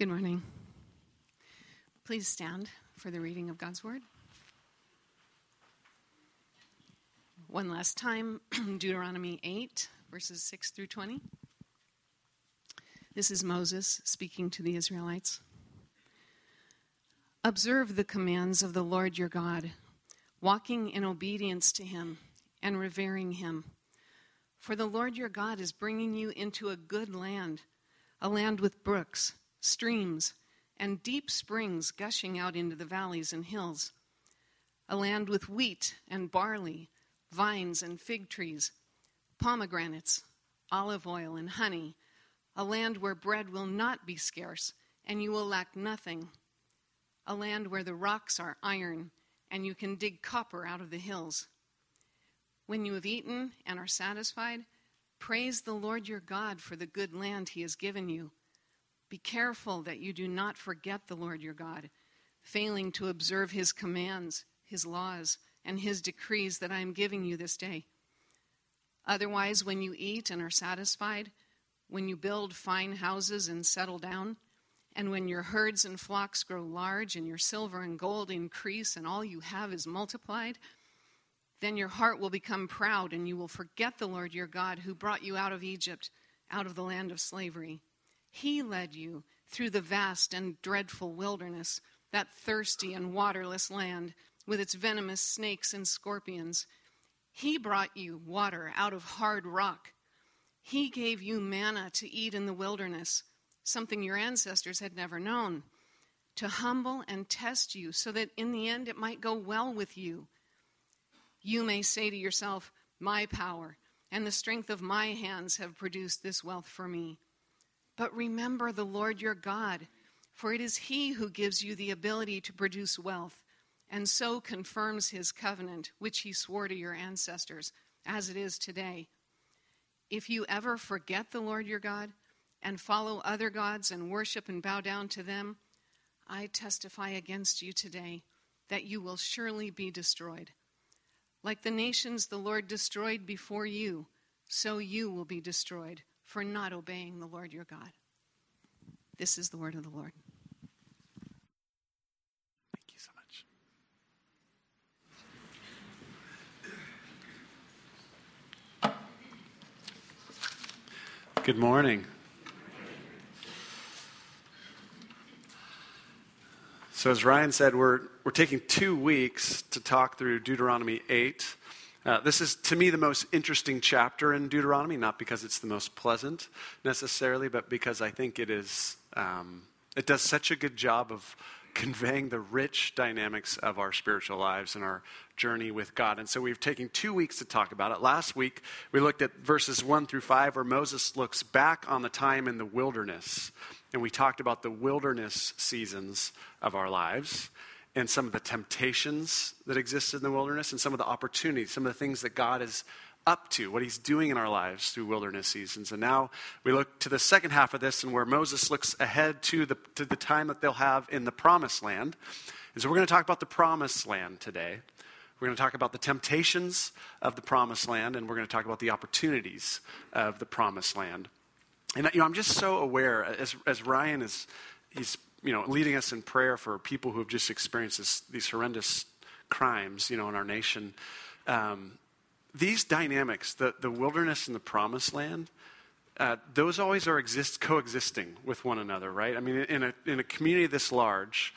Good morning. Please stand for the reading of God's Word. One last time, Deuteronomy 8, verses 6 through 20. This is Moses speaking to the Israelites. Observe the commands of the Lord your God, walking in obedience to him and revering him. For the Lord your God is bringing you into a good land, a land with brooks streams, and deep springs gushing out into the valleys and hills, a land with wheat and barley, vines and fig trees, pomegranates, olive oil, and honey, a land where bread will not be scarce, and you will lack nothing, a land where the rocks are iron, and you can dig copper out of the hills. When you have eaten and are satisfied, praise the Lord your God for the good land he has given you. Be careful that you do not forget the Lord your God, failing to observe his commands, his laws, and his decrees that I am giving you this day. Otherwise, when you eat and are satisfied, when you build fine houses and settle down, and when your herds and flocks grow large, and your silver and gold increase, and all you have is multiplied, then your heart will become proud, and you will forget the Lord your God who brought you out of Egypt, out of the land of slavery. He led you through the vast and dreadful wilderness, that thirsty and waterless land with its venomous snakes and scorpions. He brought you water out of hard rock. He gave you manna to eat in the wilderness, something your ancestors had never known, to humble and test you so that in the end it might go well with you. You may say to yourself, My power and the strength of my hands have produced this wealth for me. But remember the Lord your God, for it is He who gives you the ability to produce wealth, and so confirms His covenant, which He swore to your ancestors, as it is today. If you ever forget the Lord your God, and follow other gods and worship and bow down to them, I testify against you today that you will surely be destroyed. Like the nations the Lord destroyed before you, so you will be destroyed for not obeying the Lord your God. This is the word of the Lord. Thank you so much. Good morning. So, as Ryan said, we're, we're taking two weeks to talk through Deuteronomy 8. Uh, this is, to me, the most interesting chapter in Deuteronomy, not because it's the most pleasant necessarily, but because I think it is, um, it does such a good job of conveying the rich dynamics of our spiritual lives and our journey with God. And so we've taken two weeks to talk about it. Last week, we looked at verses 1 through 5, where Moses looks back on the time in the wilderness. And we talked about the wilderness seasons of our lives and some of the temptations that existed in the wilderness and some of the opportunities, some of the things that God is up to, what he's doing in our lives through wilderness seasons. And now we look to the second half of this and where Moses looks ahead to the, to the time that they'll have in the promised land. And so we're going to talk about the promised land today. We're going to talk about the temptations of the promised land, and we're going to talk about the opportunities of the promised land. And you know, I'm just so aware, as, as Ryan is he's you know, leading us in prayer for people who have just experienced this, these horrendous crimes, you know, in our nation. Um, these dynamics, the, the wilderness and the promised land, uh, those always are exist, coexisting with one another, right? I mean, in a, in a community this large,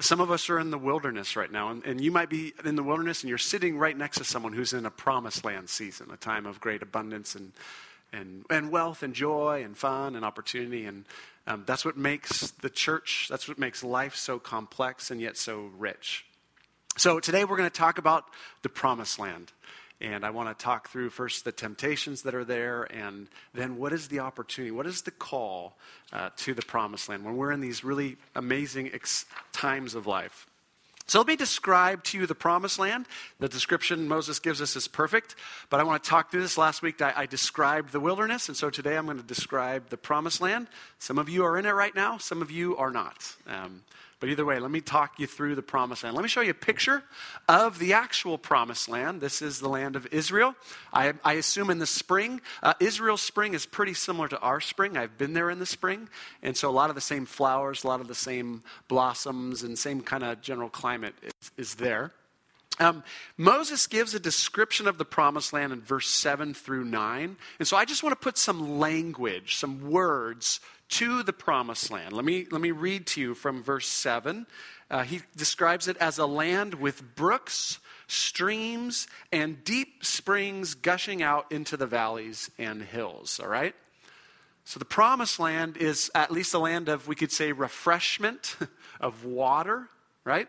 some of us are in the wilderness right now, and, and you might be in the wilderness and you're sitting right next to someone who's in a promised land season, a time of great abundance and, and, and wealth and joy and fun and opportunity. And um, that's what makes the church, that's what makes life so complex and yet so rich. So today we're going to talk about the promised land. And I want to talk through first the temptations that are there, and then what is the opportunity? What is the call uh, to the promised land when we're in these really amazing ex- times of life? So let me describe to you the promised land. The description Moses gives us is perfect, but I want to talk through this. Last week I, I, described the wilderness, and so today I'm going to describe the promised land. Some of you are in it right now, some of you are not. Um, But either way, let me talk you through the promised land. Let me show you a picture of the actual promised land. This is the land of Israel. I, I assume in the spring, uh, Israel's spring is pretty similar to our spring. I've been there in the spring. And so a lot of the same flowers, a lot of the same blossoms, and same kind of general climate is, is there. Um, Moses gives a description of the promised land in verse 7 through 9. And so I just want to put some language, some words to the promised land. Let me, let me read to you from verse 7. Uh, he describes it as a land with brooks, streams, and deep springs gushing out into the valleys and hills. All right? So the promised land is at least a land of, we could say, refreshment, of water, right?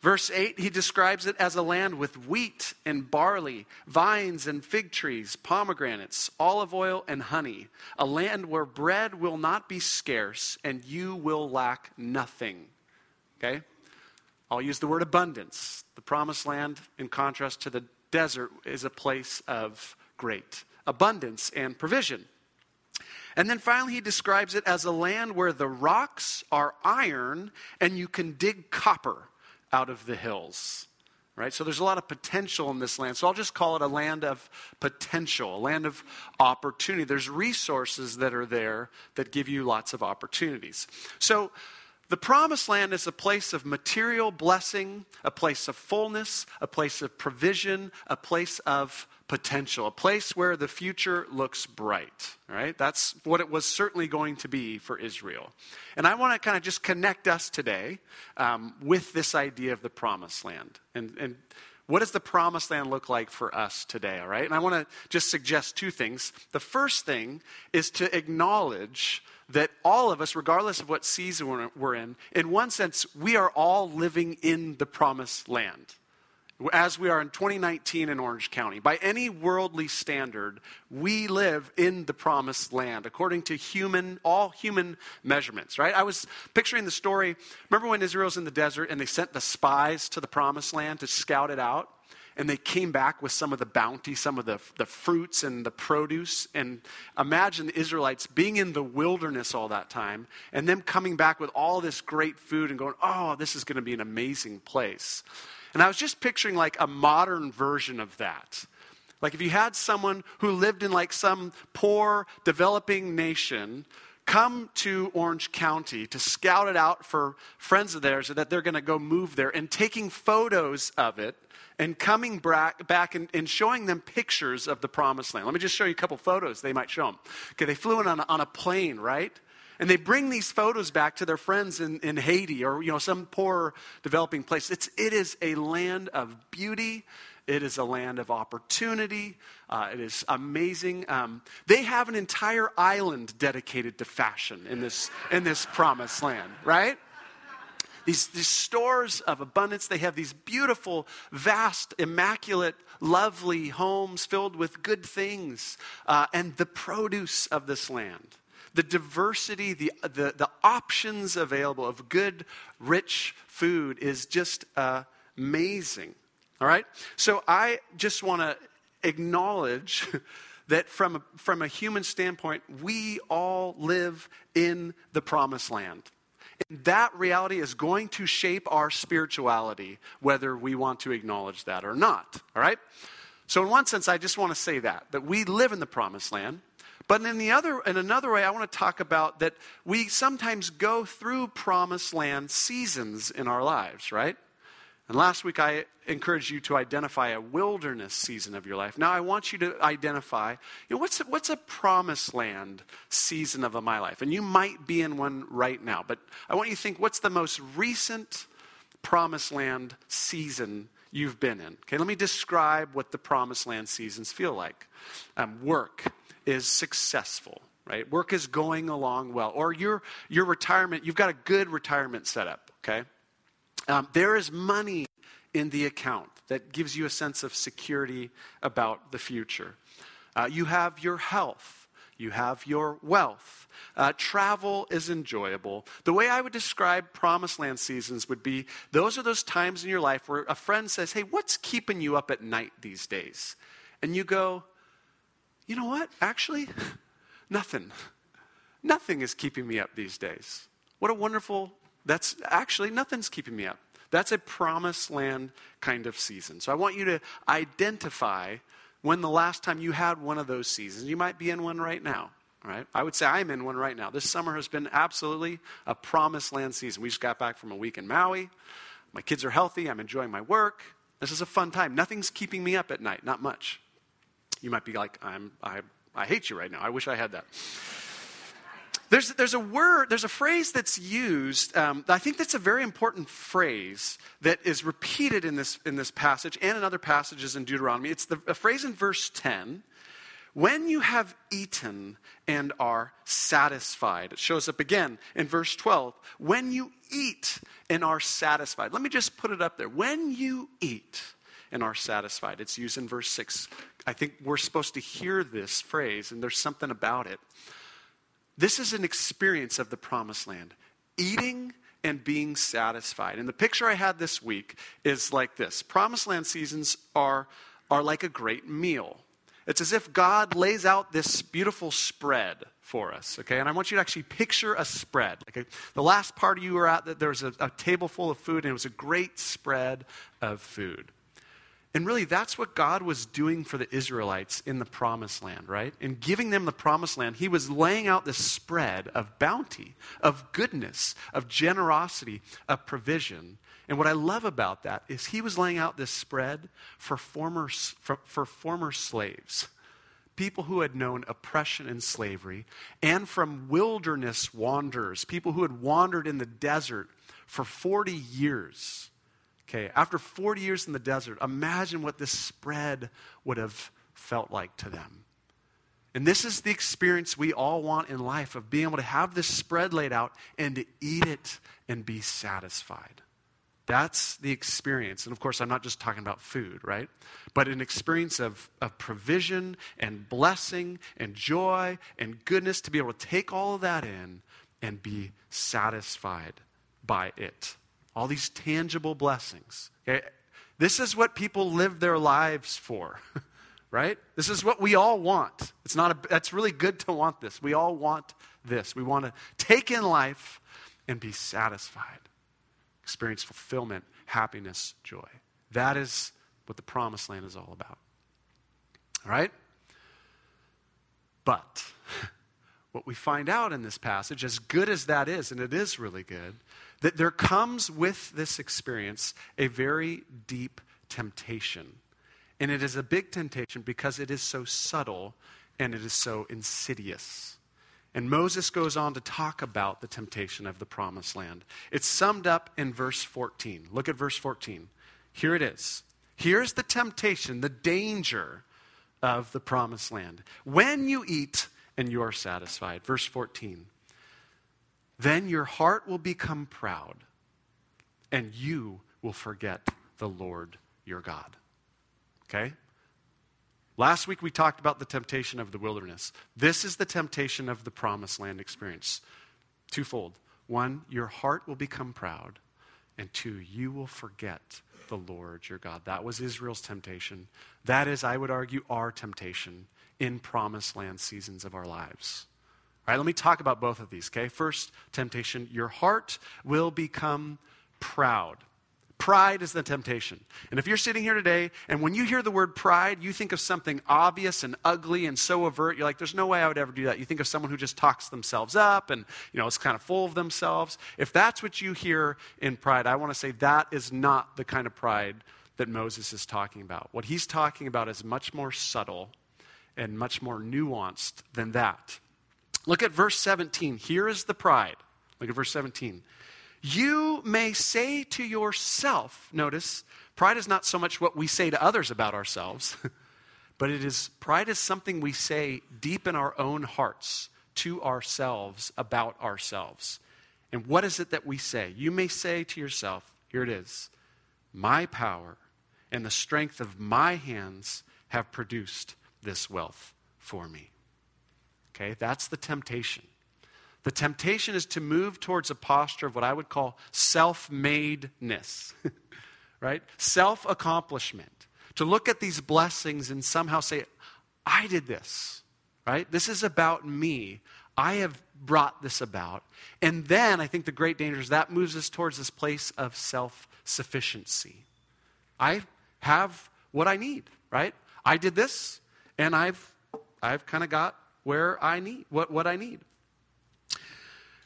Verse 8, he describes it as a land with wheat and barley, vines and fig trees, pomegranates, olive oil and honey, a land where bread will not be scarce and you will lack nothing. Okay? I'll use the word abundance. The promised land, in contrast to the desert, is a place of great abundance and provision. And then finally, he describes it as a land where the rocks are iron and you can dig copper out of the hills. Right? So there's a lot of potential in this land. So I'll just call it a land of potential, a land of opportunity. There's resources that are there that give you lots of opportunities. So the promised land is a place of material blessing, a place of fullness, a place of provision, a place of potential, a place where the future looks bright. Right? That's what it was certainly going to be for Israel. And I want to kind of just connect us today um, with this idea of the promised land. And, and what does the promised land look like for us today? All right? And I want to just suggest two things. The first thing is to acknowledge that all of us, regardless of what season we're in, in one sense, we are all living in the promised land as we are in 2019 in Orange County. By any worldly standard, we live in the promised land according to human, all human measurements, right? I was picturing the story. Remember when Israel's in the desert and they sent the spies to the promised land to scout it out? And they came back with some of the bounty, some of the, the fruits and the produce. And imagine the Israelites being in the wilderness all that time and them coming back with all this great food and going, oh, this is going to be an amazing place. And I was just picturing like a modern version of that. Like if you had someone who lived in like some poor developing nation come to Orange County to scout it out for friends of theirs that they're going to go move there and taking photos of it and coming back and, and, showing them pictures of the promised land. Let me just show you a couple photos they might show them. Okay, they flew in on a, on a plane, right? And they bring these photos back to their friends in, in Haiti or you know some poor developing place. It's, it is a land of beauty. It is a land of opportunity. Uh, it is amazing. Um, they have an entire island dedicated to fashion in this, in this promised land, right? These, these stores of abundance. They have these beautiful, vast, immaculate, lovely homes filled with good things uh, and the produce of this land the diversity, the, the, the options available of good, rich food is just uh, amazing. All right? So I just want to acknowledge that from from a human standpoint, we all live in the promised land. And that reality is going to shape our spirituality, whether we want to acknowledge that or not. All right? So, in one sense, I just want to say that, that we live in the promised land. But in, the other, in another way, I want to talk about that we sometimes go through promised land seasons in our lives, right? And last week I encouraged you to identify a wilderness season of your life. Now I want you to identify, you know, what's a, what's a promised land season of my life? And you might be in one right now, but I want you to think what's the most recent promised land season you've been in? Okay, let me describe what the promised land seasons feel like. Um, work, is successful, right? Work is going along well. Or your, your retirement, you've got a good retirement setup, okay? Um, there is money in the account that gives you a sense of security about the future. Uh, you have your health. You have your wealth. Uh, travel is enjoyable. The way I would describe promised land seasons would be those are those times in your life where a friend says, Hey, what's keeping you up at night these days? And you go, you know what? Actually, nothing. Nothing is keeping me up these days. What a wonderful That's actually nothing's keeping me up. That's a promised land kind of season. So I want you to identify when the last time you had one of those seasons. You might be in one right now. Right? I would say I'm in one right now. This summer has been absolutely a promised land season. We just got back from a week in Maui. My kids are healthy. I'm enjoying my work. This is a fun time. Nothing's keeping me up at night, not much. You might be like, I'm, I, I hate you right now. I wish I had that. There's, there's a word, there's a phrase that's used. Um, I think that's a very important phrase that is repeated in this, in this passage and in other passages in Deuteronomy. It's the, a phrase in verse 10 when you have eaten and are satisfied. It shows up again in verse 12. When you eat and are satisfied. Let me just put it up there. When you eat and are satisfied. It's used in verse 6. I think we're supposed to hear this phrase, and there's something about it. This is an experience of the promised land eating and being satisfied. And the picture I had this week is like this Promised land seasons are, are like a great meal. It's as if God lays out this beautiful spread for us, okay? And I want you to actually picture a spread. Okay? The last party you were at, there was a, a table full of food, and it was a great spread of food. And really, that's what God was doing for the Israelites in the promised land, right? In giving them the promised land, He was laying out this spread of bounty, of goodness, of generosity, of provision and what I love about that is he was laying out this spread for former, for, for former slaves, people who had known oppression and slavery, and from wilderness wanderers, people who had wandered in the desert for 40 years. Okay, after 40 years in the desert, imagine what this spread would have felt like to them. And this is the experience we all want in life of being able to have this spread laid out and to eat it and be satisfied. That's the experience. And of course, I'm not just talking about food, right? But an experience of, of provision and blessing and joy and goodness to be able to take all of that in and be satisfied by it. All these tangible blessings. Okay? This is what people live their lives for. right? This is what we all want. It's not a, that's really good to want this. We all want this. We want to take in life and be satisfied experience fulfillment, happiness, joy. That is what the promised land is all about. All right? But what we find out in this passage, as good as that is, and it is really good, that there comes with this experience a very deep temptation. And it is a big temptation because it is so subtle and it is so insidious. And Moses goes on to talk about the temptation of the promised land. It's summed up in verse 14. Look at verse 14. Here it is. Here's the temptation, the danger of the promised land. When you eat and you're satisfied. Verse 14. Then your heart will become proud, and you will forget the Lord your God. Okay? Last week we talked about the temptation of the wilderness. This is the temptation of the promised land experience. Twofold. One, your heart will become proud. And two, you will forget the Lord your God. That was Israel's temptation. That is, I would argue, our temptation in promised land seasons of our lives. All right, let me talk about both of these, okay? First, temptation, your heart will become proud. Pride is the temptation. And if you're sitting here today and when you hear the word pride, you think of something obvious and ugly and so overt, you're like, there's no way I would ever do that. You think of someone who just talks themselves up and, you know, is kind of full of themselves. If that's what you hear in pride, I want to say that is not the kind of pride that Moses is talking about. What he's talking about is much more subtle and much more nuanced than that. Look at verse 17. Here is the pride. Look at verse 17. You may say to yourself, notice, pride is not so much what we say to others about ourselves, but it is pride is something we say deep in our own hearts to ourselves about ourselves. And what is it that we say? You may say to yourself, here it is, my power and the strength of my hands have produced this wealth for me. Okay, that's the temptation. The temptation is to move towards a posture of what I would call self madeness, right? Self accomplishment. To look at these blessings and somehow say, I did this, right? This is about me. I have brought this about. And then I think the great danger is that moves us towards this place of self sufficiency. I have what I need, right? I did this, and I've, I've kind of got where I need, what, what I need.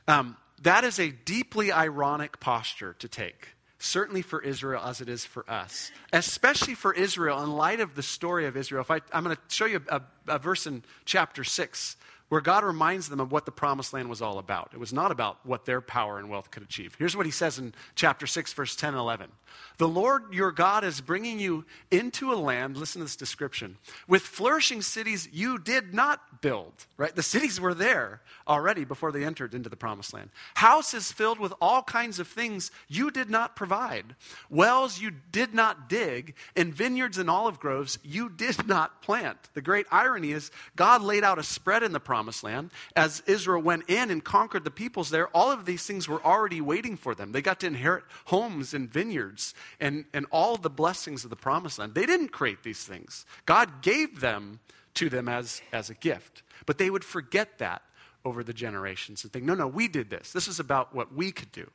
Um, that is a deeply ironic posture to take, certainly for Israel as it is for us, especially for Israel in light of the story of Israel. If I, I'm going to show you a, a verse in chapter 6 where God reminds them of what the promised land was all about. It was not about what their power and wealth could achieve. Here's what he says in chapter 6, verse 10 and 11 The Lord your God is bringing you into a land, listen to this description, with flourishing cities you did not build, right? The cities were there already before they entered into the promised land. Houses filled with all kinds of things you did not provide, wells you did not dig, and vineyards and olive groves you did not plant. The great irony is God laid out a spread in the promise promised land. As Israel went in and conquered the peoples there, all of these things were already waiting for them. They got to inherit homes and vineyards and, and all the blessings of the promised land. They didn't create these things, God gave them to them as, as a gift. But they would forget that over the generations and think, no, no, we did this. This is about what we could do.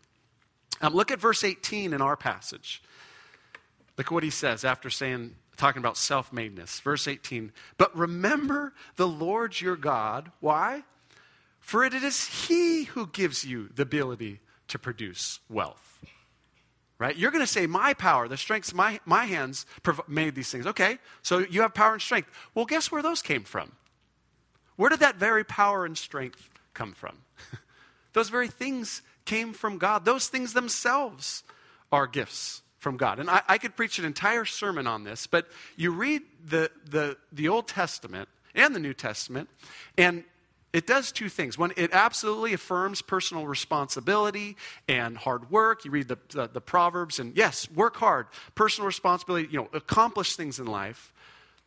Um, look at verse 18 in our passage. Look at what he says after saying, talking about self madeness. Verse 18. But remember the Lord your God. Why? For it is He who gives you the ability to produce wealth. Right? You're going to say, My power, the strengths my, my hands prov- made these things. Okay, so you have power and strength. Well, guess where those came from? Where did that very power and strength come from? those very things came from God. Those things themselves are gifts from God. And I, I, could preach an entire sermon on this, but you read the, the, the Old Testament and the New Testament, and it does two things. One, it absolutely affirms personal responsibility and hard work. You read the, the, the Proverbs, and yes, work hard, personal responsibility, you know, accomplish things in life.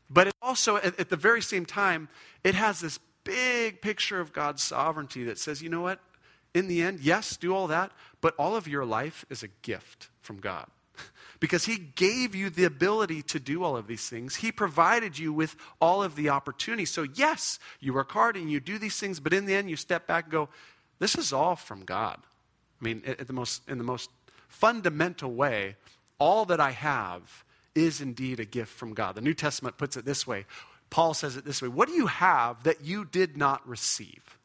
But it also, at, at the very same time, it has this big picture of God's sovereignty that says, you know what? In the end, yes, do all that, but all of your life is a gift from God because He gave you the ability to do all of these things. He provided you with all of the opportunities. So, yes, you work hard and you do these things, but in the end, you step back and go, This is all from God. I mean, at the most, in the most fundamental way, all that I have is indeed a gift from God. The New Testament puts it this way Paul says it this way What do you have that you did not receive?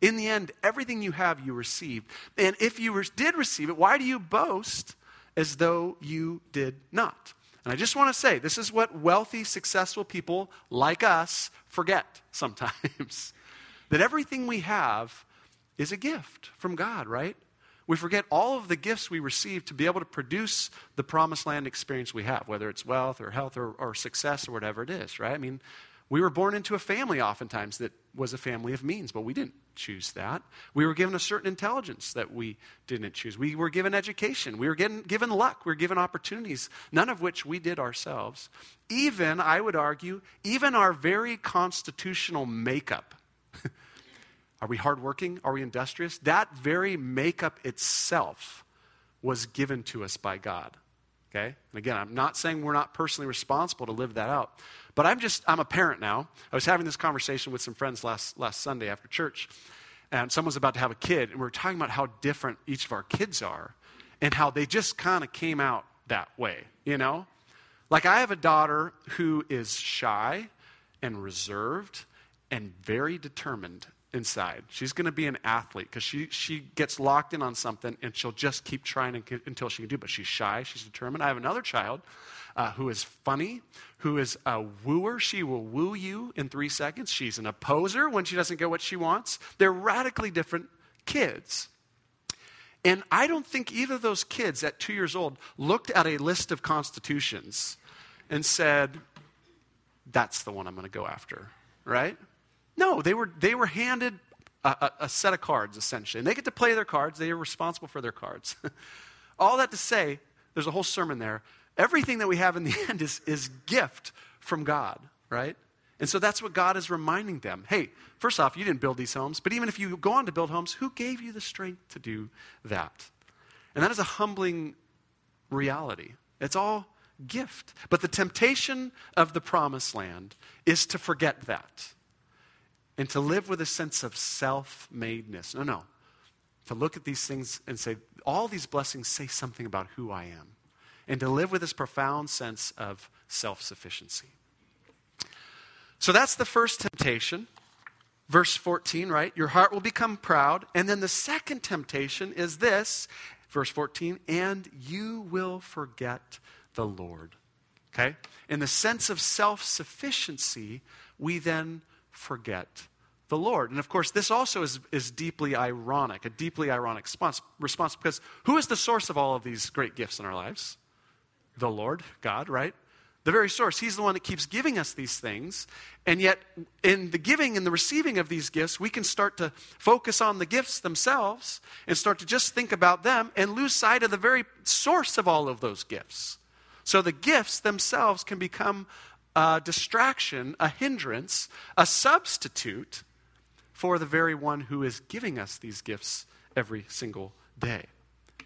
In the end, everything you have, you received. And if you did receive it, why do you boast as though you did not. And I just want to say this is what wealthy, successful people like us forget sometimes that everything we have is a gift from God, right? We forget all of the gifts we receive to be able to produce the promised land experience we have, whether it's wealth or health or, or success or whatever it is, right? I mean, we were born into a family oftentimes that was a family of means, but we didn't choose that. We were given a certain intelligence that we didn't choose. We were given education. We were given, given luck. We were given opportunities, none of which we did ourselves. Even, I would argue, even our very constitutional makeup. Are we hardworking? Are we industrious? That very makeup itself was given to us by God. Okay? And again, I'm not saying we're not personally responsible to live that out. But I'm just, I'm a parent now. I was having this conversation with some friends last, last Sunday after church, and someone's about to have a kid, and we are talking about how different each of our kids are and how they just kind of came out that way, you know? Like, I have a daughter who is shy and reserved and very determined inside. She's going to be an athlete because she, she gets locked in on something and she'll just keep trying until she can do it. But she's shy, she's determined. I have another child uh, who is funny, who is a wooer. She will woo you in three seconds. She's an opposer when she doesn't get what she wants. They're radically different kids. And I don't think either of those kids at two years old looked at a list of constitutions and said, that's the one I'm going to go after, right? No, they were, they were handed a, a, a, set of cards, essentially. And they get to play their cards, they are responsible for their cards. All that to say, there's a whole sermon there. Everything that we have in the end is, is gift from God, right? And so that's what God is reminding them. Hey, first off, you didn't build these homes, but even if you go on to build homes, who gave you the strength to do that? And that is a humbling reality. It's all gift. But the temptation of the promised land is to forget that and to live with a sense of self madeness. No, no. To look at these things and say, all these blessings say something about who I am. And to live with this profound sense of self sufficiency. So that's the first temptation. Verse 14, right? Your heart will become proud. And then the second temptation is this, verse 14, and you will forget the Lord. Okay? In the sense of self sufficiency, we then forget the Lord. And of course, this also is, is deeply ironic, a deeply ironic response, response because who is the source of all of these great gifts in our lives? The Lord, God, right? The very source. He's the one that keeps giving us these things. And yet, in the giving and the receiving of these gifts, we can start to focus on the gifts themselves and start to just think about them and lose sight of the very source of all of those gifts. So the gifts themselves can become a distraction, a hindrance, a substitute for the very one who is giving us these gifts every single day.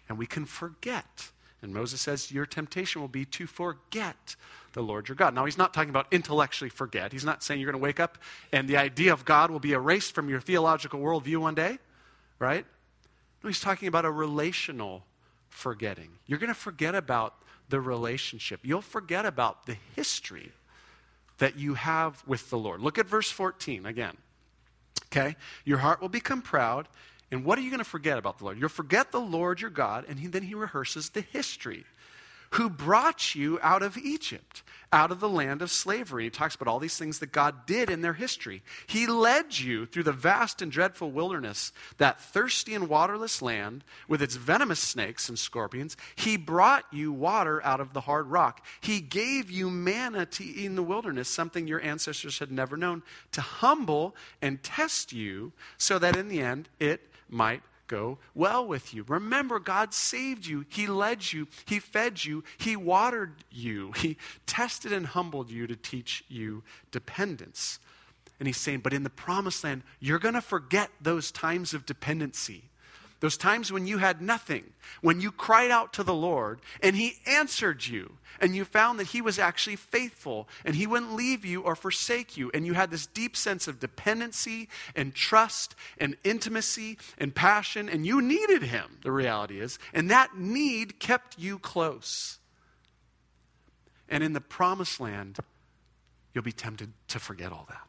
And we can forget. And Moses says, Your temptation will be to forget the Lord your God. Now, he's not talking about intellectually forget. He's not saying you're going to wake up and the idea of God will be erased from your theological worldview one day, right? No, he's talking about a relational forgetting. You're going to forget about the relationship. You'll forget about the history that you have with the Lord. Look at verse 14 again. Okay? Your heart will become proud. And what are you going to forget about the Lord? You'll forget the Lord your God, and he, then he rehearses the history who brought you out of Egypt, out of the land of slavery. He talks about all these things that God did in their history. He led you through the vast and dreadful wilderness, that thirsty and waterless land with its venomous snakes and scorpions. He brought you water out of the hard rock. He gave you manna to eat in the wilderness, something your ancestors had never known, to humble and test you so that in the end it might go well with you. Remember, God saved you. He led you. He fed you. He watered you. He tested and humbled you to teach you dependence. And he's saying, but in the promised land, you're going to forget those times of dependency. Those times when you had nothing, when you cried out to the Lord and He answered you, and you found that He was actually faithful and He wouldn't leave you or forsake you, and you had this deep sense of dependency and trust and intimacy and passion, and you needed Him, the reality is, and that need kept you close. And in the promised land, you'll be tempted to forget all that.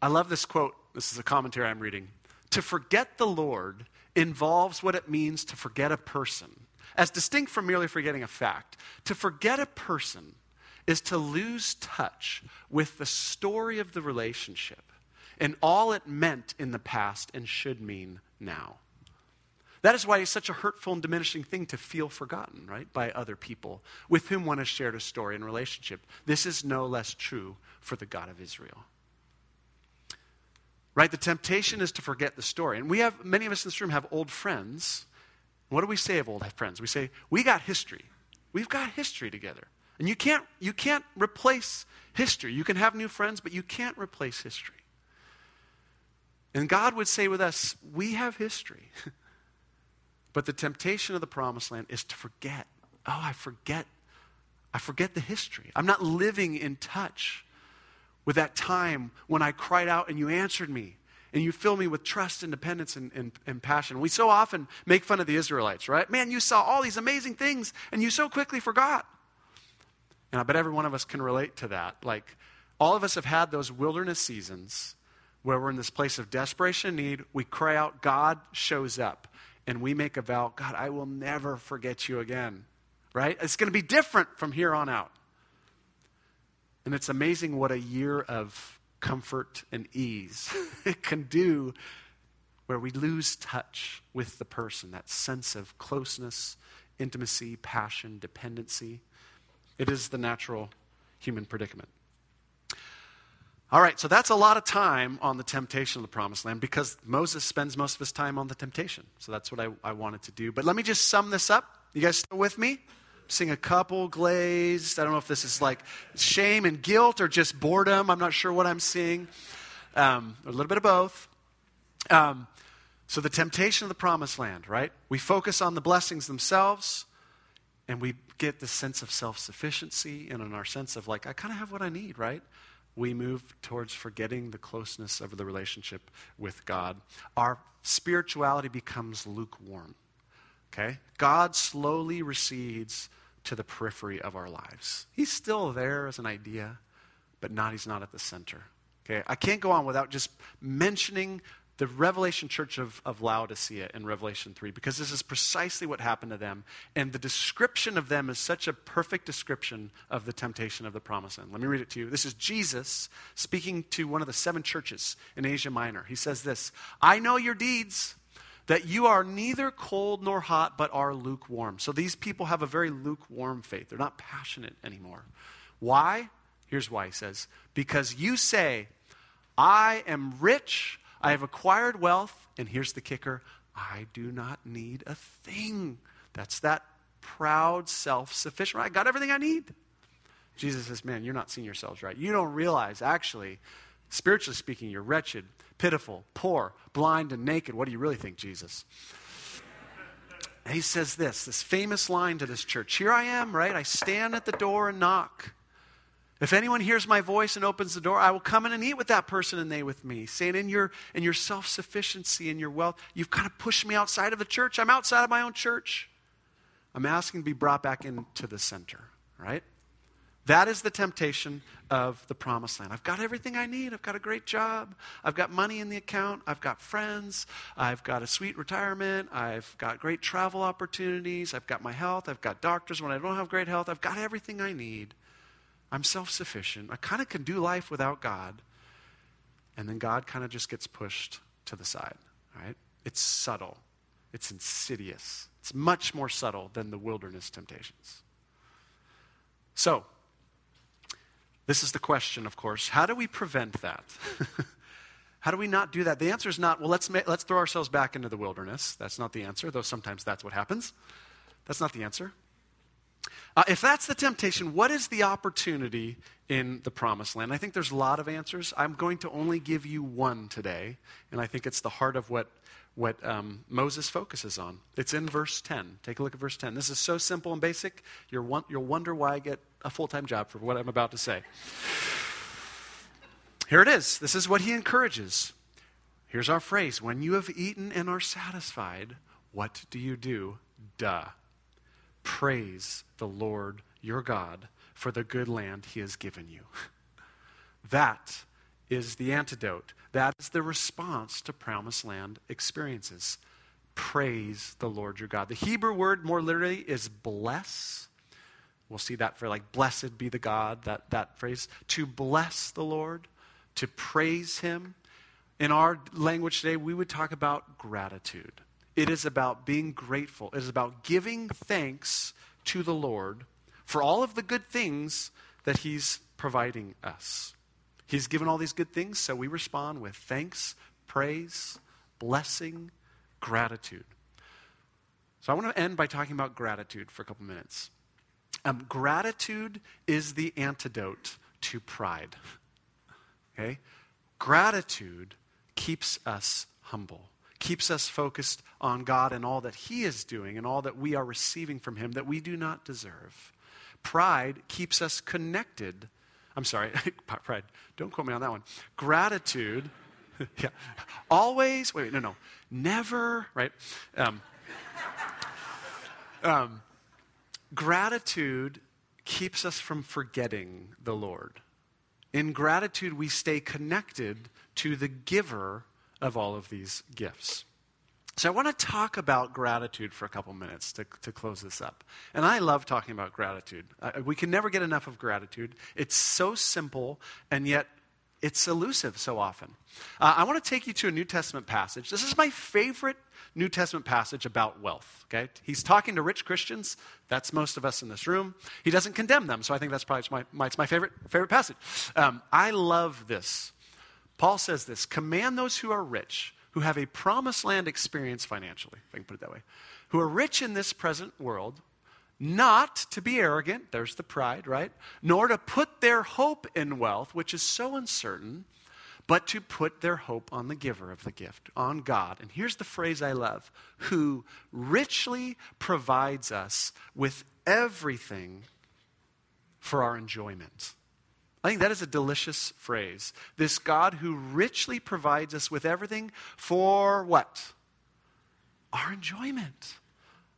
I love this quote. This is a commentary I'm reading. To forget the Lord involves what it means to forget a person, as distinct from merely forgetting a fact. To forget a person is to lose touch with the story of the relationship and all it meant in the past and should mean now. That is why it's such a hurtful and diminishing thing to feel forgotten, right, by other people with whom one has shared a story and relationship. This is no less true for the God of Israel. Right? The temptation is to forget the story. And we have, many of us in this room have old friends. What do we say of old friends? We say, we got history. We've got history together. And you can't, you can't replace history. You can have new friends, but you can't replace history. And God would say with us, we have history. but the temptation of the promised land is to forget. Oh, I forget. I forget the history. I'm not living in touch with that time when I cried out and you answered me and you fill me with trust and dependence and, and, and, passion. We so often make fun of the Israelites, right? Man, you saw all these amazing things and you so quickly forgot. And I bet every one of us can relate to that. Like, all of us have had those wilderness seasons where we're in this place of desperation and need. We cry out, God shows up, and we make a vow God, I will never forget you again, right? It's going to be different from here on out. And it's amazing what a year of comfort and ease it can do where we lose touch with the person, that sense of closeness, intimacy, passion, dependency. It is the natural human predicament. All right, so that's a lot of time on the temptation of the promised land because Moses spends most of his time on the temptation. So that's what I, I wanted to do. But let me just sum this up. You guys still with me? Seeing a couple glazed. I don't know if this is like shame and guilt or just boredom. I'm not sure what I'm seeing. Um, a little bit of both. Um, so, the temptation of the promised land, right? We focus on the blessings themselves and we get this sense of self sufficiency and in our sense of like, I kind of have what I need, right? we move towards forgetting the closeness of the relationship with God. Our spirituality becomes lukewarm. Okay? God slowly recedes to the periphery of our lives. He's still there as an idea, but not he's not at the center. Okay? I can't go on without just mentioning the Revelation church of, of Laodicea in Revelation 3, because this is precisely what happened to them. And the description of them is such a perfect description of the temptation of the promised land. Let me read it to you. This is Jesus speaking to one of the seven churches in Asia Minor. He says this I know your deeds, that you are neither cold nor hot, but are lukewarm. So these people have a very lukewarm faith. They're not passionate anymore. Why? Here's why he says, Because you say, I am rich. I have acquired wealth, and here's the kicker I do not need a thing. That's that proud, self sufficient. I got everything I need. Jesus says, Man, you're not seeing yourselves right. You don't realize, actually, spiritually speaking, you're wretched, pitiful, poor, blind, and naked. What do you really think, Jesus? And he says this, this famous line to this church Here I am, right? I stand at the door and knock. If anyone hears my voice and opens the door, I will come in and eat with that person and they with me. Saying, in your, in your self sufficiency and your wealth, you've kind of pushed me outside of the church. I'm outside of my own church. I'm asking to be brought back into the center, right? That is the temptation of the promised land. I've got everything I need. I've got a great job. I've got money in the account. I've got friends. I've got a sweet retirement. I've got great travel opportunities. I've got my health. I've got doctors when I don't have great health. I've got everything I need. I'm self sufficient. I kind of can do life without God. And then God kind of just gets pushed to the side, right? It's subtle, it's insidious. It's much more subtle than the wilderness temptations. So, this is the question, of course. How do we prevent that? How do we not do that? The answer is not, well, let's, ma- let's throw ourselves back into the wilderness. That's not the answer, though sometimes that's what happens. That's not the answer. Uh, if that's the temptation, what is the opportunity in the promised land? I think there's a lot of answers. I'm going to only give you one today, and I think it's the heart of what, what um, Moses focuses on. It's in verse 10. Take a look at verse 10. This is so simple and basic, you'll, you'll wonder why I get a full time job for what I'm about to say. Here it is. This is what he encourages. Here's our phrase When you have eaten and are satisfied, what do you do? Duh. Praise the Lord your God for the good land he has given you. That is the antidote. That is the response to promised land experiences. Praise the Lord your God. The Hebrew word more literally is bless. We'll see that for like blessed be the God, that, that phrase. To bless the Lord, to praise him. In our language today, we would talk about gratitude. It is about being grateful. It is about giving thanks to the Lord for all of the good things that He's providing us. He's given all these good things, so we respond with thanks, praise, blessing, gratitude. So I want to end by talking about gratitude for a couple minutes. Um, gratitude is the antidote to pride. Okay? Gratitude keeps us humble keeps us focused on God and all that He is doing and all that we are receiving from Him that we do not deserve. Pride keeps us connected. I'm sorry, pride, don't quote me on that one. Gratitude, yeah, always, wait, no, no, never, right? Um, um, gratitude keeps us from forgetting the Lord. In gratitude, we stay connected to the giver of all of these gifts. So, I want to talk about gratitude for a couple minutes to, to close this up. And I love talking about gratitude. Uh, we can never get enough of gratitude. It's so simple, and yet it's elusive so often. Uh, I want to take you to a New Testament passage. This is my favorite New Testament passage about wealth. Okay, he's talking to rich Christians. That's most of us in this room. He doesn't condemn them, so I think that's probably my, my, it's my favorite favorite passage. Um, I love this Paul says this command those who are rich, who have a promised land experience financially, if I can put it that way, who are rich in this present world, not to be arrogant, there's the pride, right? Nor to put their hope in wealth, which is so uncertain, but to put their hope on the giver of the gift, on God. And here's the phrase I love who richly provides us with everything for our enjoyment. I think that is a delicious phrase. This God who richly provides us with everything for what? Our enjoyment.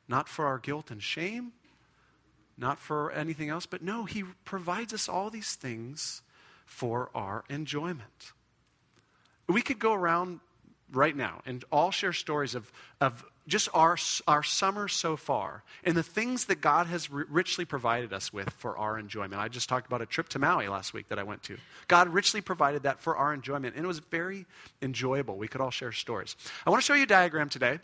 Not for our guilt and shame, not for anything else, but no, He provides us all these things for our enjoyment. We could go around right now and all share stories of, of just our, our summer so far and the things that God has richly provided us with for our enjoyment. I just talked about a trip to Maui last week that I went to. God richly provided that for our enjoyment, and it was very enjoyable. We could all share stories. I want to show you a diagram today.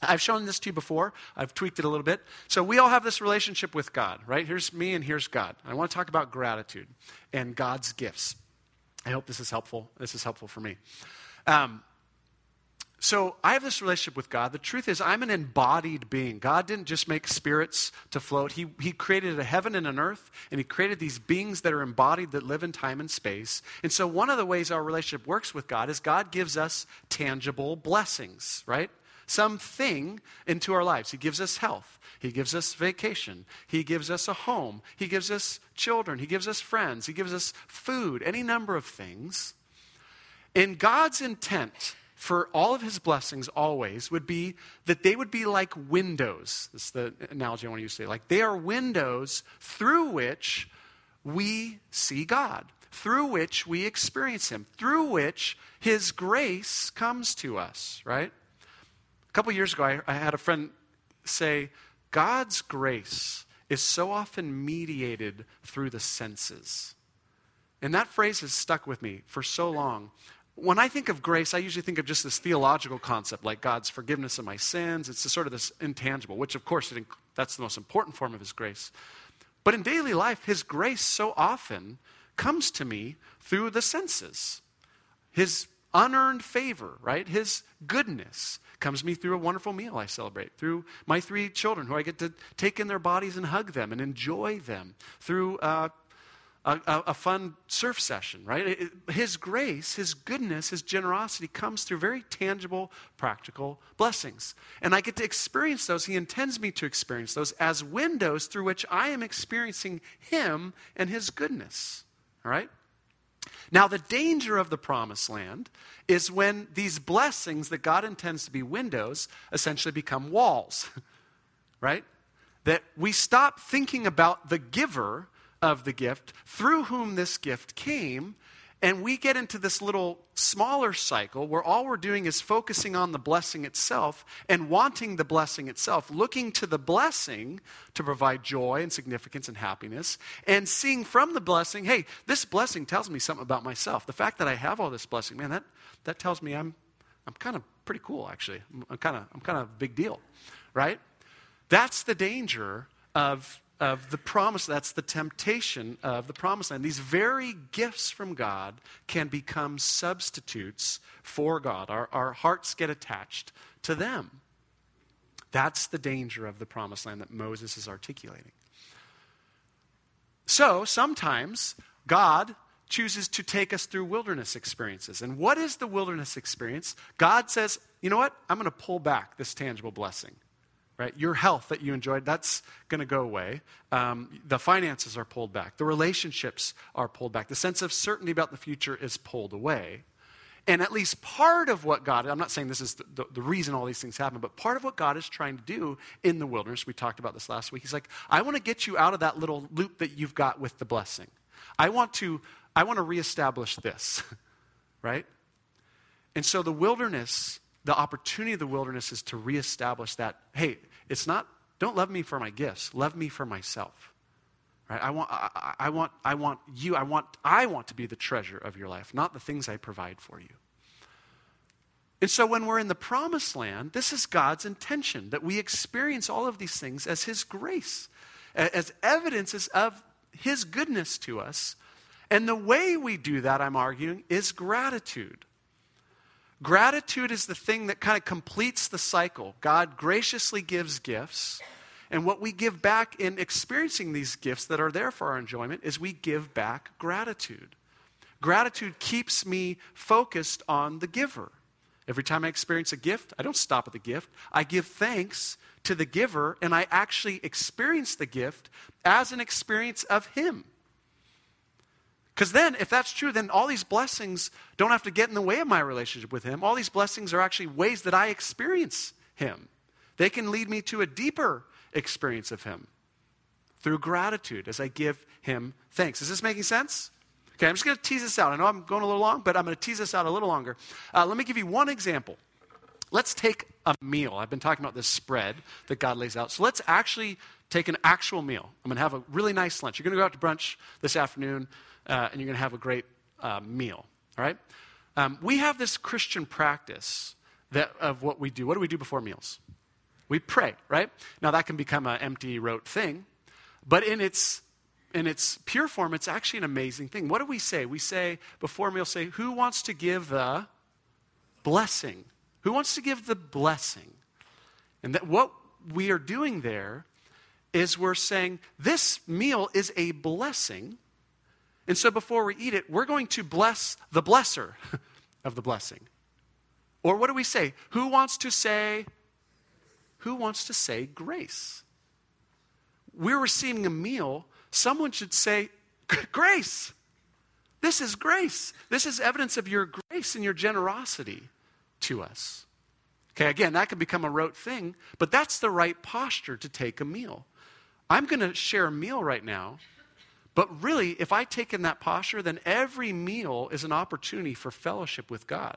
I've shown this to you before. I've tweaked it a little bit. So we all have this relationship with God, right? Here's me and here's God. I want to talk about gratitude and God's gifts. I hope this is helpful. This is helpful for me. Um, so I have this relationship with God. The truth is, I'm an embodied being. God didn't just make spirits to float, He, he created a heaven and an earth, and He created these beings that are embodied that live in time and space. And so, one of the ways our relationship works with God is God gives us tangible blessings, right? Something into our lives. He gives us health. He gives us vacation. He gives us a home. He gives us children. He gives us friends. He gives us food, any number of things. In God's intent, for all of his blessings always would be that they would be like windows. This is the analogy I want to use today. Like they are windows through which we see God, through which we experience him, through which his grace comes to us, right? A couple years ago, I, I had a friend say, God's grace is so often mediated through the senses. And that phrase has stuck with me for so long when I think of grace, I usually think of just this theological concept, like God's forgiveness of my sins. It's sort of this intangible, which, of course, it, that's the most important form of His grace. But in daily life, His grace so often comes to me through the senses. His unearned favor, right? His goodness comes me through a wonderful meal I celebrate, through my three children who I get to take in their bodies and hug them and enjoy them, through uh, a, a, fun surf session, right? His grace, His goodness, His generosity comes through very tangible, practical blessings. And I get to experience those. He intends me to experience those as windows through which I am experiencing Him and His goodness, all right? Now, the danger of the promised land is when these blessings that God intends to be windows essentially become walls, right? That we stop thinking about the giver of the gift through whom this gift came. And we get into this little smaller cycle where all we're doing is focusing on the blessing itself and wanting the blessing itself, looking to the blessing to provide joy and significance and happiness, and seeing from the blessing, hey, this blessing tells me something about myself. The fact that I have all this blessing, man, that, that tells me I'm, I'm kind of pretty cool, actually. I'm kind of I'm kind of a big deal, right? That's the danger of of the promise, that's the temptation of the promised land. These very gifts from God can become substitutes for God. Our, our hearts get attached to them. That's the danger of the promised land that Moses is articulating. So sometimes God chooses to take us through wilderness experiences. And what is the wilderness experience? God says, you know what? I'm going to pull back this tangible blessing right? Your health that you enjoyed, that's going to go away. Um, the finances are pulled back. The relationships are pulled back. The sense of certainty about the future is pulled away. And at least part of what God, I'm not saying this is the, the, the, reason all these things happen, but part of what God is trying to do in the wilderness, we talked about this last week, He's like, I want to get you out of that little loop that you've got with the blessing. I want to, I want to reestablish this, right? And so the wilderness, the opportunity of the wilderness is to reestablish that, hey, it's not, don't love me for my gifts, love me for myself. Right? I want, I, I, want, I want you, I want, I want to be the treasure of your life, not the things I provide for you. And so when we're in the promised land, this is God's intention that we experience all of these things as His grace, as evidences of His goodness to us. And the way we do that, I'm arguing, is gratitude. Gratitude is the thing that kind of completes the cycle. God graciously gives gifts, and what we give back in experiencing these gifts that are there for our enjoyment is we give back gratitude. Gratitude keeps me focused on the giver. Every time I experience a gift, I don't stop at the gift. I give thanks to the giver, and I actually experience the gift as an experience of Him. Because then, if that's true, then all these blessings don't have to get in the way of my relationship with Him. All these blessings are actually ways that I experience Him. They can lead me to a deeper experience of Him through gratitude as I give Him thanks. Is this making sense? Okay, I'm just going to tease this out. I know I'm going a little long, but I'm going to tease this out a little longer. Uh, let me give you one example. Let's take a meal. I've been talking about this spread that God lays out. So let's actually take an actual meal. I'm going to have a really nice lunch. You're going to go out to brunch this afternoon uh, and you're going to have a great uh, meal. All right? Um, we have this Christian practice that, of what we do. What do we do before meals? We pray, right? Now, that can become an empty, rote thing, but in its, in its pure form, it's actually an amazing thing. What do we say? We say, before meal, say, who wants to give the blessing? Who wants to give the blessing? And that what we are doing there is we're saying, this meal is a blessing and so before we eat it, we're going to bless the blesser of the blessing. Or what do we say? Who wants to say, who wants to say grace? We're receiving a meal. Someone should say, Grace. This is grace. This is evidence of your grace and your generosity to us. Okay, again, that can become a rote thing, but that's the right posture to take a meal. I'm going to share a meal right now but really, if I take in that posture, then every meal is an opportunity for fellowship with God.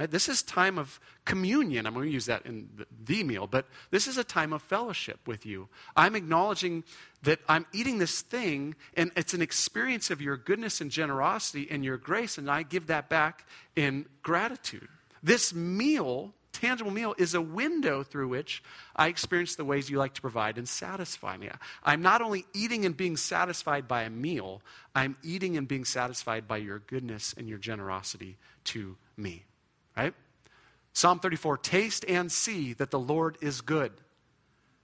Right? This is time of communion. I'm going to use that in the, the meal, but this is a time of fellowship with you. I'm acknowledging that I'm eating this thing, and it's an experience of your goodness and generosity and your grace, and I give that back in gratitude. This meal tangible meal is a window through which I experience the ways you like to provide and satisfy me. I'm not only eating and being satisfied by a meal, I'm eating and being satisfied by your goodness and your generosity to me. Right? Psalm 34 Taste and see that the Lord is good.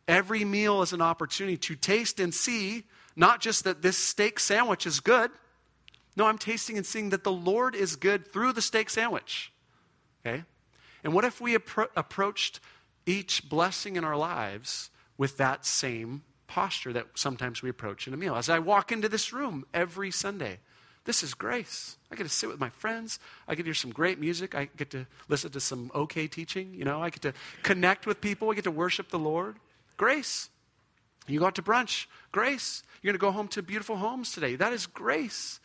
Every meal is an opportunity to taste and see not just that this steak sandwich is good. No, I'm tasting and seeing that the Lord is good through the steak sandwich. Okay? And what if we appro- approached each blessing in our lives with that same posture that sometimes we approach in a meal? As I walk into this room every Sunday, this is grace. I get to sit with my friends. I get to hear some great music. I get to listen to some okay teaching. You know, I get to connect with people. I get to worship the Lord. Grace. You go out to brunch. Grace. You're going to go home to beautiful homes today. That is grace.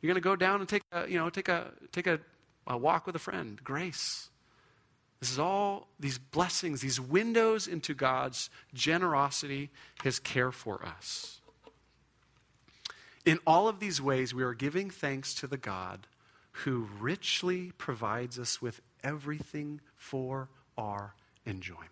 You're going to go down and take a, you know, take a, take a, a walk with a friend. Grace. This is all these blessings, these windows into God's generosity, His care for us. In all of these ways, we are giving thanks to the God who richly provides us with everything for our enjoyment.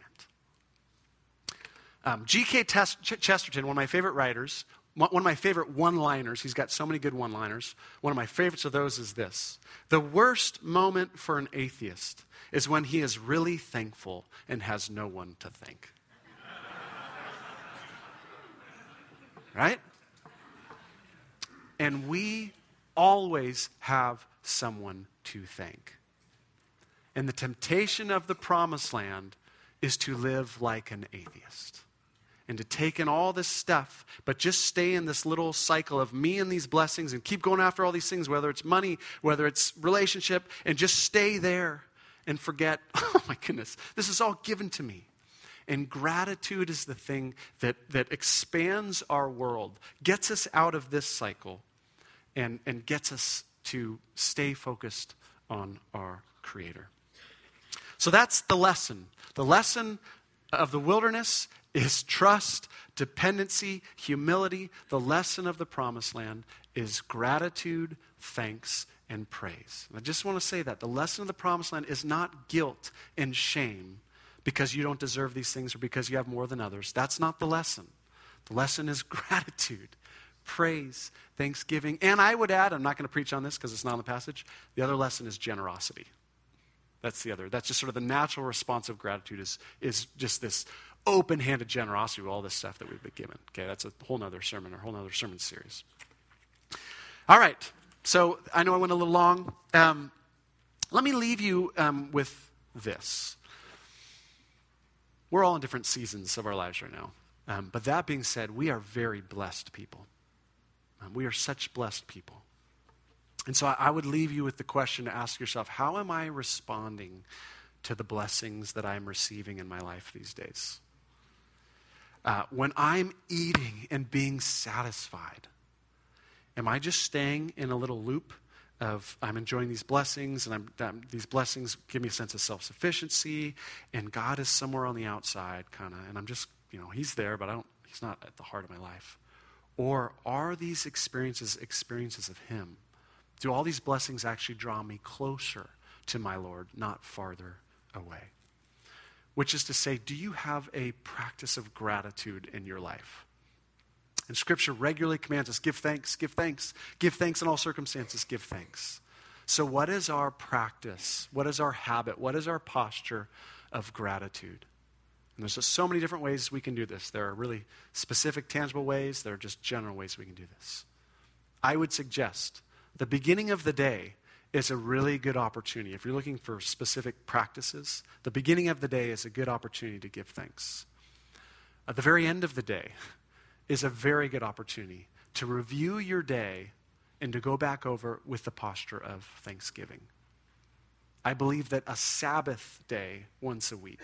Um, G.K. Chesterton, one of my favorite writers, one of my favorite one liners, he's got so many good one liners. One of my favorites of those is this The worst moment for an atheist is when he is really thankful and has no one to thank. right? And we always have someone to thank. And the temptation of the promised land is to live like an atheist and to take in all this stuff, but just stay in this little cycle of me and these blessings and keep going after all these things, whether it's money, whether it's relationship, and just stay there and forget, oh my goodness, this is all given to me. And gratitude is the thing that, that expands our world, gets us out of this cycle, and, and gets us to stay focused on our Creator. So that's the lesson. The lesson of the wilderness is trust, dependency, humility. The lesson of the promised land is gratitude, thanks, and praise. I just want to say that. The lesson of the promised land is not guilt and shame because you don't deserve these things or because you have more than others. That's not the lesson. The lesson is gratitude, praise, thanksgiving. And I would add, I'm not going to preach on this because it's not in the passage, the other lesson is generosity. That's the other. That's just sort of the natural response of gratitude is, is just this open handed generosity with all this stuff that we've been given. Okay, that's a whole other sermon or a whole other sermon series. All right, so I know I went a little long. Um, let me leave you um, with this. We're all in different seasons of our lives right now. Um, but that being said, we are very blessed people. Um, we are such blessed people. And so I would leave you with the question to ask yourself how am I responding to the blessings that I'm receiving in my life these days? Uh, when I'm eating and being satisfied, am I just staying in a little loop of I'm enjoying these blessings and I'm, these blessings give me a sense of self sufficiency and God is somewhere on the outside, kind of, and I'm just, you know, He's there, but I don't, He's not at the heart of my life? Or are these experiences experiences of Him? Do all these blessings actually draw me closer to my Lord, not farther away? Which is to say, do you have a practice of gratitude in your life? And Scripture regularly commands us give thanks, give thanks, give thanks in all circumstances, give thanks. So, what is our practice? What is our habit? What is our posture of gratitude? And there's just so many different ways we can do this. There are really specific, tangible ways, there are just general ways we can do this. I would suggest the beginning of the day is a really good opportunity. If you're looking for specific practices, the beginning of the day is a good opportunity to give thanks. At the very end of the day is a very good opportunity to review your day and to go back over with the posture of thanksgiving. I believe that a Sabbath day once a week,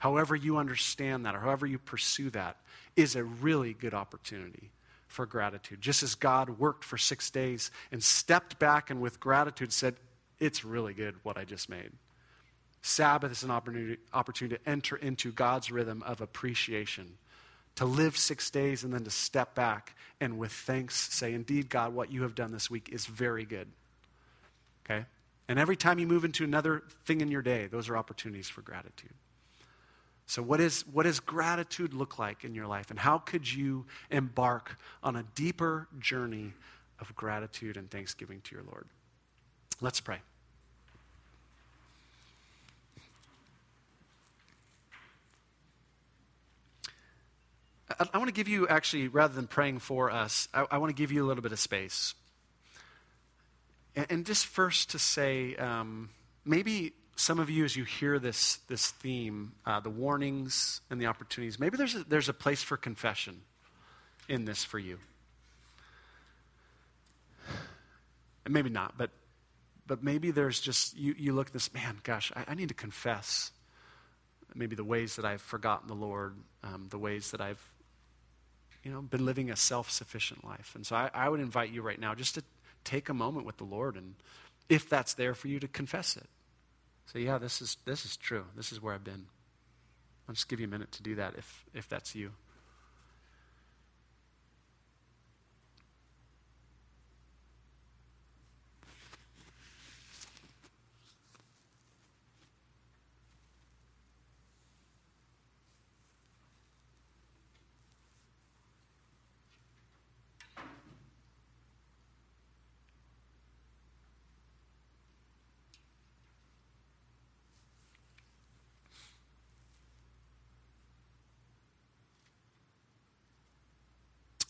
however you understand that or however you pursue that, is a really good opportunity for gratitude. Just as God worked for six days and stepped back and with gratitude said, It's really good what I just made. Sabbath is an opportunity, opportunity to enter into God's rhythm of appreciation, to live six days and then to step back and with thanks say, Indeed, God, what you have done this week is very good. Okay? And every time you move into another thing in your day, those are opportunities for gratitude. So, what, is, what does gratitude look like in your life? And how could you embark on a deeper journey of gratitude and thanksgiving to your Lord? Let's pray. I, I want to give you, actually, rather than praying for us, I, I want to give you a little bit of space. And, and just first to say, um, maybe some of you, as you hear this, this theme, uh, the warnings and the opportunities, maybe there's a, there's a place for confession in this for you. And maybe not, but, but maybe there's just, you, you look at this, man, gosh, I, I need to confess maybe the ways that I've forgotten the Lord, um, the ways that I've, you know, been living a self-sufficient life. And so I, I would invite you right now just to take a moment with the Lord and if that's there for you to confess it. Say, yeah, this is, this is true. This is where I've been. I'll just give you a minute to do that if, if that's you.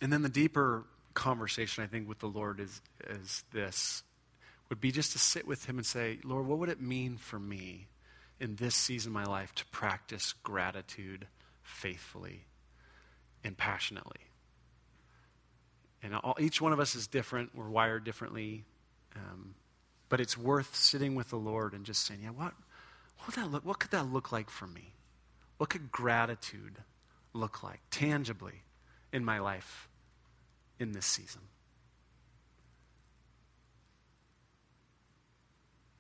And then the deeper conversation, I think, with the Lord is, is this would be just to sit with Him and say, Lord, what would it mean for me in this season of my life to practice gratitude faithfully and passionately? And all, each one of us is different, we're wired differently. Um, but it's worth sitting with the Lord and just saying, yeah, what, what, that look, what could that look like for me? What could gratitude look like tangibly in my life? In this season?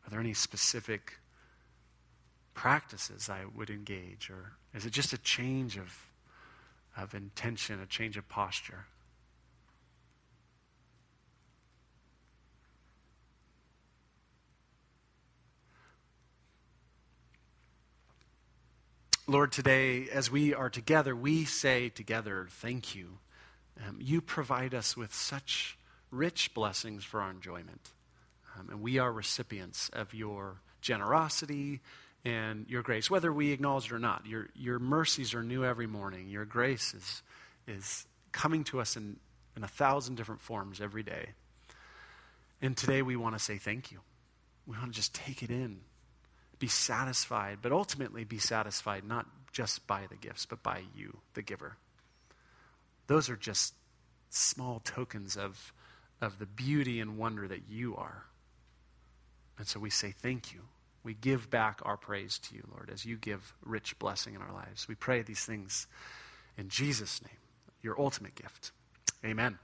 Are there any specific practices I would engage, or is it just a change of, of intention, a change of posture? Lord, today, as we are together, we say together, thank you um, you provide us with such rich blessings for our enjoyment. Um, and we are recipients of your generosity and your grace, whether we acknowledge it or not. Your, your mercies are new every morning. Your grace is, is coming to us in, in a thousand different forms every day. And today we want to say thank you. We want to just take it in, be satisfied, but ultimately be satisfied not just by the gifts, but by you, the giver. Those are just small tokens of, of the beauty and wonder that you are. And so we say thank you. We give back our praise to you, Lord, as you give rich blessing in our lives. We pray these things in Jesus' name, your ultimate gift. Amen.